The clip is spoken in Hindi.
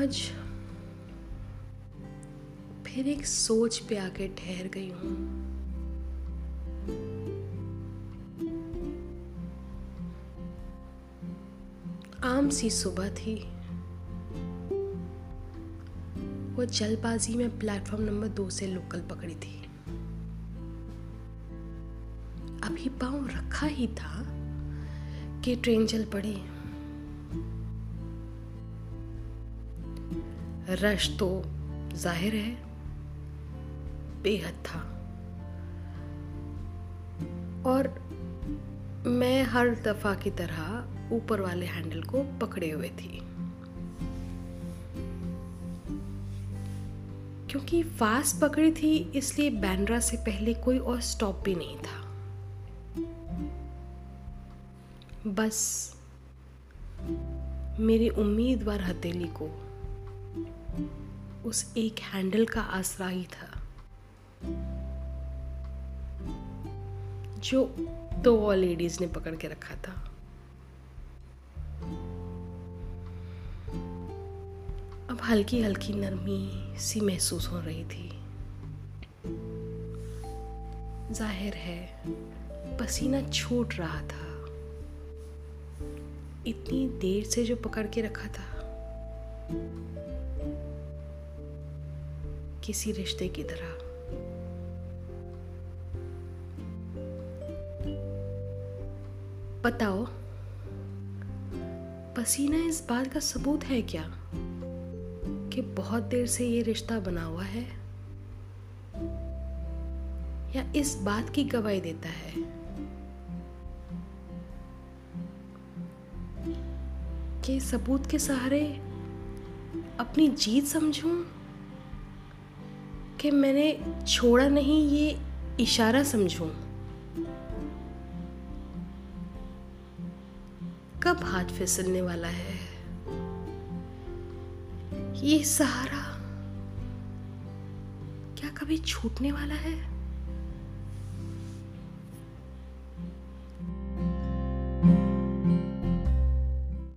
आज फिर एक सोच पे आके ठहर गई हूँ। आम सी सुबह थी। वो जल्दबाजी में प्लेटफॉर्म नंबर दो से लोकल पकड़ी थी। अभी पाँव रखा ही था कि ट्रेन चल पड़ी। रश तो ज़ाहिर है। बेहद था। और मैं हर दफ़ा की तरह ऊपर वाले हैंडल को पकड़े हुए थी। क्योंकि फास्ट पकड़ी थी, इसलिए बैंड्रा से पहले कोई और स्टॉप भी नहीं था। बस मेरी उम्मीदवार हथेली को उस एक हैंडल का आसरा ही था। जो दो और लेडीज़ ने पकड़ के रखा था। अब हल्की हल्की नरमी सी महसूस हो रही थी। ज़ाहिर है, पसीना छूट रहा था। इतनी देर से जो पकड़ के रखा था किसी रिश्ते की तरह। बताओ, पसीना इस बात का सबूत है क्या कि बहुत देर से ये रिश्ता बना हुआ है? या इस बात की गवाही देता है? कि सबूत के सहारे अपनी जीत समझूं? कि मैंने छोड़ा नहीं, ये इशारा समझूं? कब हाथ फिसलने वाला है? ये सहारा क्या कभी छूटने वाला है?